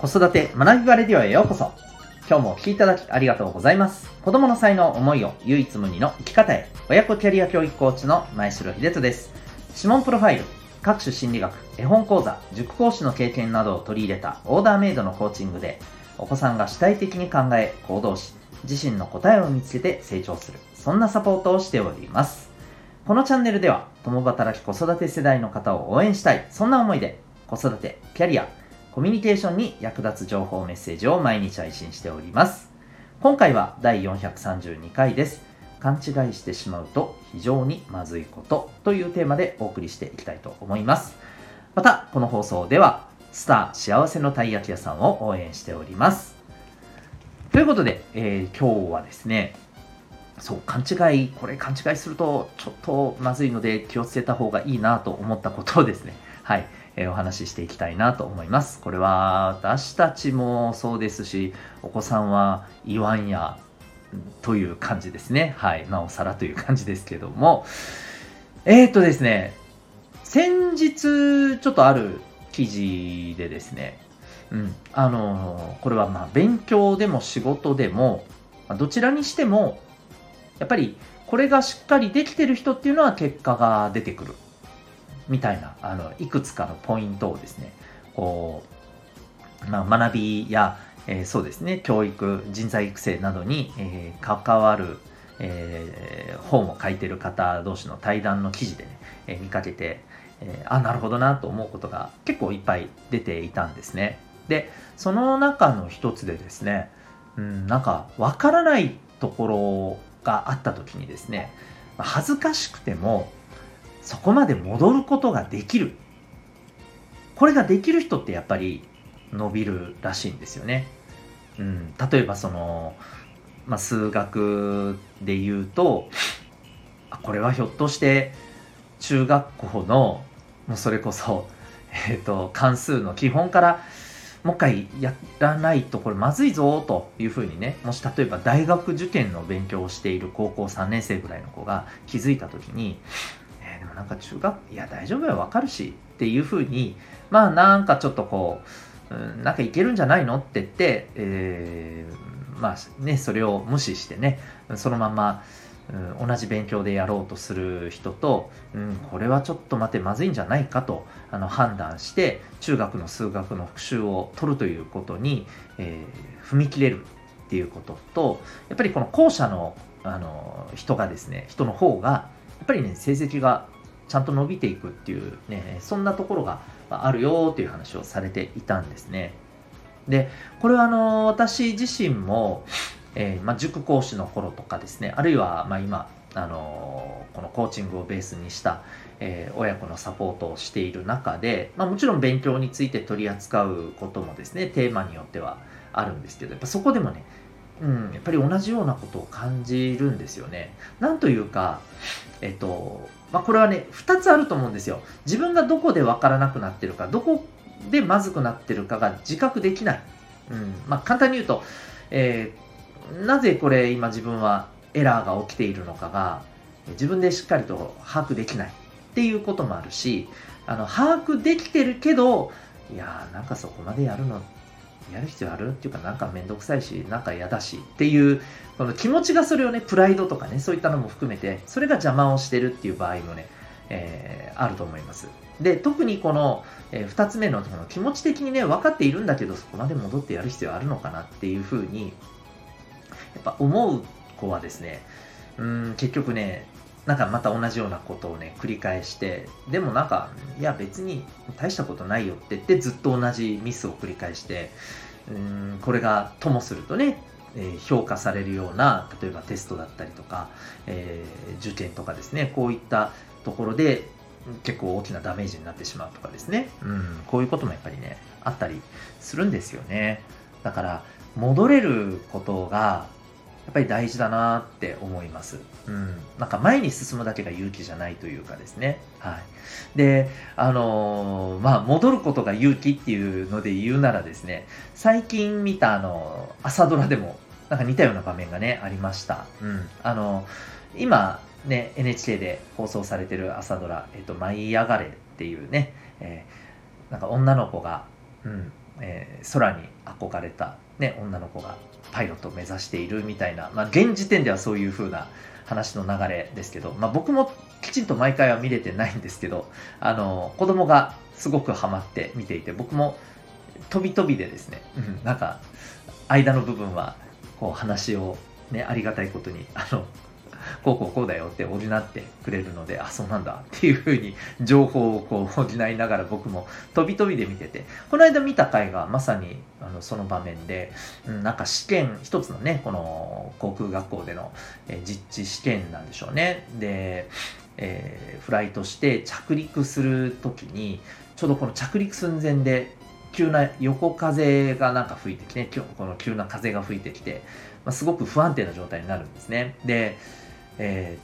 子育て学びバレディオへようこそ。今日もお聴きいただきありがとうございます。子供の才能、思いを唯一無二の生き方へ、親子キャリア教育コーチの前城秀人です。指紋プロファイル、各種心理学、絵本講座、塾講師の経験などを取り入れたオーダーメイドのコーチングで、お子さんが主体的に考え、行動し、自身の答えを見つけて成長する、そんなサポートをしております。このチャンネルでは、共働き子育て世代の方を応援したい、そんな思いで、子育て、キャリア、コミュニケーションに役立つ情報メッセージを毎日配信しております。今回は第432回です。勘違いしてしまうと非常にまずいことというテーマでお送りしていきたいと思います。また、この放送では、スター幸せのたい焼き屋さんを応援しております。ということで、えー、今日はですね、そう、勘違い、これ勘違いするとちょっとまずいので気をつけた方がいいなと思ったことをですね、はい、え、お話ししていきたいなと思います。これは私たちもそうですし、お子さんは言わんやという感じですね。はい。なおさらという感じですけども。えー、っとですね、先日ちょっとある記事でですね、うん、あのこれはま勉強でも仕事でも、どちらにしても、やっぱりこれがしっかりできてる人っていうのは結果が出てくる。みたいな、あの、いくつかのポイントをですね、こう、まあ、学びや、えー、そうですね、教育、人材育成などに、えー、関わる、えー、本を書いてる方同士の対談の記事でね、え見かけて、えあ、なるほどなと思うことが結構いっぱい出ていたんですね。で、その中の一つでですね、うん、なんかわからないところがあった時にですね、恥ずかしくてもそこまで戻ることができる。これができる人ってやっぱり伸びるらしいんですよね。うん、例えばその、まあ、数学で言うと、これはひょっとして中学校の、もうそれこそ、え、ー、と、関数の基本からもう一回やらないとこれまずいぞというふうにね、もし例えば大学受験の勉強をしている高校3年生ぐらいの子が気づいた時に、なんか中学、いや大丈夫よ、わかるしっていうふうに、まあなんかちょっとこう、うん、なんかいけるんじゃないのって言って、えー、まあね、それを無視してね、そのまま、うん、同じ勉強でやろうとする人と、うん、これはちょっと待ってまずいんじゃないかとあの判断して中学の数学の復習を取るということに、えー、踏み切れるっていうこととやっぱりこの後者のあの人がですね人の方がやっぱりね、成績がちゃんと伸びていくっていうね、そんなところがあるよっていう話をされていたんですね。で、これはあの、私自身も、えー、ま、塾講師の頃とかですね、あるいは、ま、今、あのこのコーチングをベースにした、えー、親子のサポートをしている中で、ま、もちろん勉強について取り扱うこともですね、テーマによってはあるんですけど、やっぱそこでもね、うん、やっぱり同じようなことを感じるんですよね。なんというか、えっと、まあ、これはね、2つあると思うんですよ。自分がどこで分からなくなってるか、どこでまずくなってるかが自覚できない。うん、まあ、簡単に言うと、えー、なぜこれ今自分はエラーが起きているのかが、自分でしっかりと把握できないっていうこともあるし、あの、把握できてるけど、いやーなんかそこまでやるのやる必要あるっていうかなんかめんどくさいしなんか嫌だしっていうこの気持ちがそれをねプライドとかねそういったのも含めてそれが邪魔をしてるっていう場合もね、えー、あると思います。で特にこの、えー、2つ目のこの気持ち的にね分かっているんだけどそこまで戻ってやる必要あるのかなっていうふうにやっぱ思う子はですねうん結局ねなんかまた同じようなことをね、繰り返して、でもなんか、いや別に大したことないよって言ってずっと同じミスを繰り返して、うんこれがともするとね、えー、評価されるような、例えばテストだったりとか、えー、受験とかですね、こういったところで結構大きなダメージになってしまうとかですね、うん、こういうこともやっぱりね、あったりするんですよね。だから、戻れることがっぱり大事だなって思います。うん。なんか前に進むだけが勇気じゃないというかですね。はい。で、あのー、まあ、戻ることが勇気っていうので言うならですね、最近見たあの、朝ドラでも、なんか似たような場面がね、ありました。うん。あの、今、ね、NHK で放送されてる朝ドラ、えっと、舞い上がれっていうね、えー、なんか女の子が、うん、えー、空に憧れた、ね、女の子がパイロットを目指しているみたいな、まあ、現時点ではそういう風な話の流れですけど、まあ、僕もきちんと毎回は見れてないんですけどあの子供がすごくハマって見ていて僕も飛び飛びでですね、うん、なんか間の部分はこう話をねありがたいことにあのこうこうこうだよって補ってくれるので、あ、そうなんだっていうふうに情報をこう補いながら僕も飛び飛びで見てて、この間見た回がまさにあのその場面で、うん、なんか試験、一つのね、この航空学校での、え実地試験なんでしょうね。で、えー、フライトして着陸するときに、ちょうどこの着陸寸前で急な横風がなんか吹いてきて、この急な風が吹いてきて、まあ、すごく不安定な状態になるんですね。で、え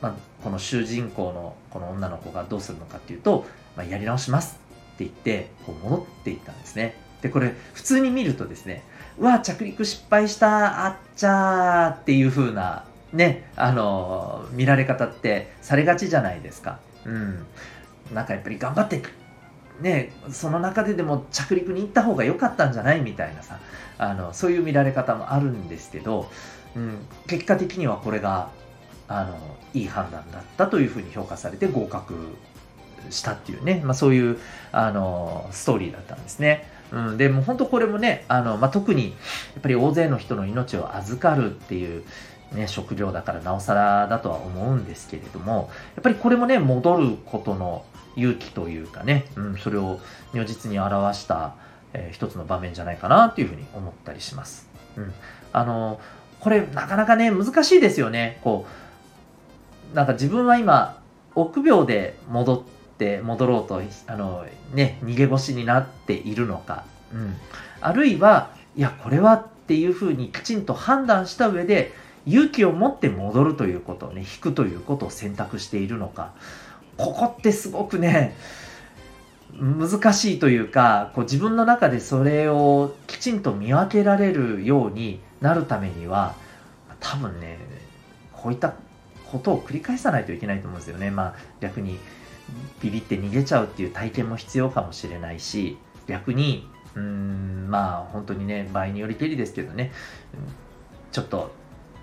ー、まあ、この主人公のこの女の子がどうするのかっていうと、まあ、やり直しますって言ってこう戻っていったんですね。でこれ普通に見るとですねうわ着陸失敗したあっちゃーっていう風なねあの見られ方ってされがちじゃないですか。うん。なんかやっぱり頑張っていく。ね、その中ででも着陸に行った方が良かったんじゃないみたいなさあのそういう見られ方もあるんですけど、うん、結果的にはこれがあのいい判断だったというふうに評価されて合格したっていうね、まあ、そういうあのストーリーだったんですね。うん、でも本当これもねあの、まあ、特にやっぱり大勢の人の命を預かるっていう、ね、職業だからなおさらだとは思うんですけれどもやっぱりこれもね戻ることの勇気というかね、うん、それを如実に表した、えー、一つの場面じゃないかなというふうに思ったりします。うん、あのこれなかなかね難しいですよね。こうなんか自分は今、臆病で戻って、戻ろうと、あの、ね、逃げ腰になっているのか、うん。あるいは、いや、これはっていうふうにきちんと判断した上で、勇気を持って戻るということをね、引くということを選択しているのか、ここってすごくね、難しいというか、こう自分の中でそれをきちんと見分けられるようになるためには、多分ね、こういったことを繰り返さないといけないと思うんですよね。まあ逆にビビって逃げちゃうっていう体験も必要かもしれないし、逆に、うーん、まあ本当にね、場合によりけりですけどね、ちょっと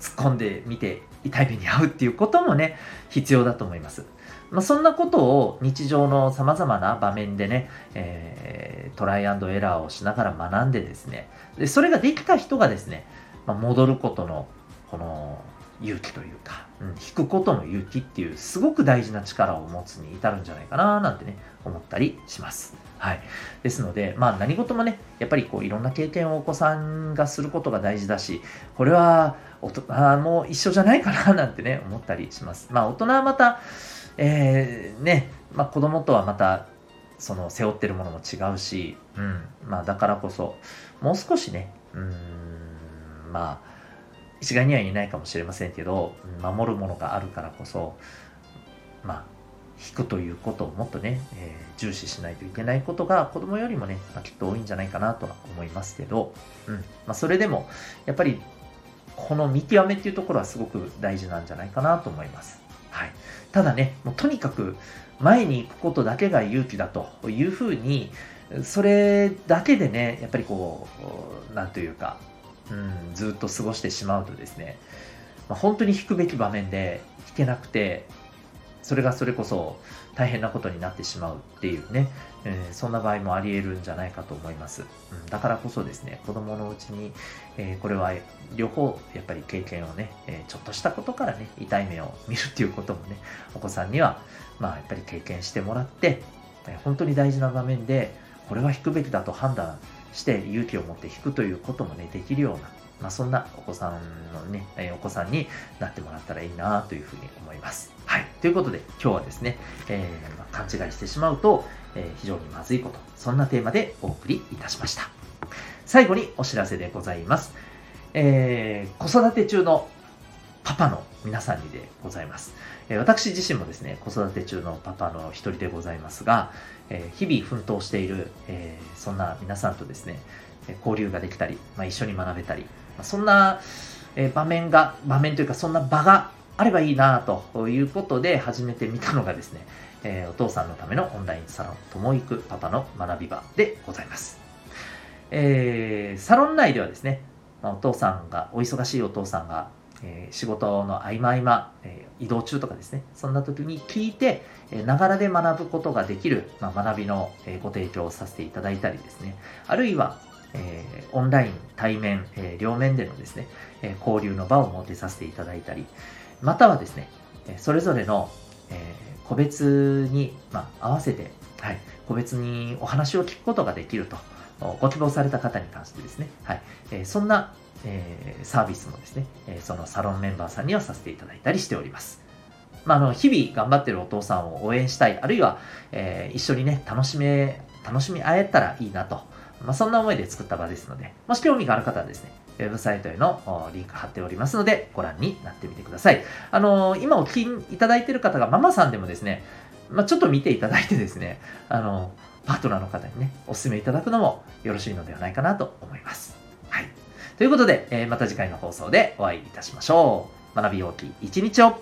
突っ込んでみて痛い目に遭うっていうこともね、必要だと思います。まあ、そんなことを日常の様々な場面でね、えー、トライアンドエラーをしながら学んでですね、でそれができた人がですね、まあ、戻ることのこの勇気というか、うん、引くことの勇気っていうすごく大事な力を持つに至るんじゃないかななんてね、思ったりします。はい。ですので、まあ何事もね、やっぱりこういろんな経験をお子さんがすることが大事だし、これは大人も一緒じゃないかななんてね、思ったりします。まあ大人はまた、えー、ね、まあ子供とはまた、その背負ってるものも違うし、うん、まあだからこそ、もう少しね、うん、まあ、一概には言えないかもしれませんけど、守るものがあるからこそ、まあ、引くということをもっとね、えー、重視しないといけないことが子供よりもね、まあ、きっと多いんじゃないかなとは思いますけど、うん。まあ、それでも、やっぱり、この見極めっていうところはすごく大事なんじゃないかなと思います。はい。ただね、もうとにかく前に行くことだけが勇気だというふうに、それだけでね、やっぱりこう、なんというか、うん、ずっと過ごしてしまうとですね、まあ、本当に引くべき場面で引けなくて、それがそれこそ大変なことになってしまうっていうね、えー、そんな場合もあり得るんじゃないかと思います。うん、だからこそですね、子供のうちに、えー、これは両方やっぱり経験をね、えー、ちょっとしたことからね、痛い目を見るっていうこともね、お子さんには、まあやっぱり経験してもらって、本当に大事な場面で、これは引くべきだと判断して勇気を持って弾くということもね、できるような、まあ、そんなお子さんのね、えお子さんになってもらったらいいなというふうに思います。はい。ということで、今日はですね、えー、ま勘違いしてしまうと、えー、非常にまずいこと、そんなテーマでお送りいたしました。最後にお知らせでございます。えー、子育て中のパパの皆さんにでございます。え私自身もですね、子育て中のパパの一人でございますが、え日々奮闘している、えそんな皆さんとですね、交流ができたり、ま、一緒に学べたり、まそんな、え場面が、場面というかそんな場があればいいなということで始めてみたのがですね、えお父さんのためのオンラインサロン、ともいくパパの学び場でございます。えー、サロン内ではですね、お父さんが、お忙しいお父さんが、えー、仕事の合間合間、えー、移動中とかですね、そんな時に聞いて、ながらで学ぶことができる、まあ、学びのえご提供をさせていただいたりですね、あるいは、えー、オンライン、対面、えー、両面でのですね、えー、交流の場を設けさせていただいたり、またはですね、それぞれの、えー、個別に、まあ、合わせて、はい、個別にお話を聞くことができると、ご希望された方に関してですね、はい、えー、そんな、えー、サービスもですね、え、そのサロンメンバーさんにはさせていただいたりしております。まあ、あの、日々頑張ってるお父さんを応援したい、あるいは、えー、一緒にね、楽しめ、楽しみ合えたらいいなと、まあ、そんな思いで作った場ですので、もし興味がある方はですね、ウェブサイトへのリンク貼っておりますので、ご覧になってみてください。あのー、今お聞きいただいてる方がママさんでもですね、まあ、ちょっと見ていただいてですね、あのー、パートナーの方にね、お勧めいただくのもよろしいのではないかなと思います。ということで、えー、また次回の放送でお会いいたしましょう。学び大きい一日を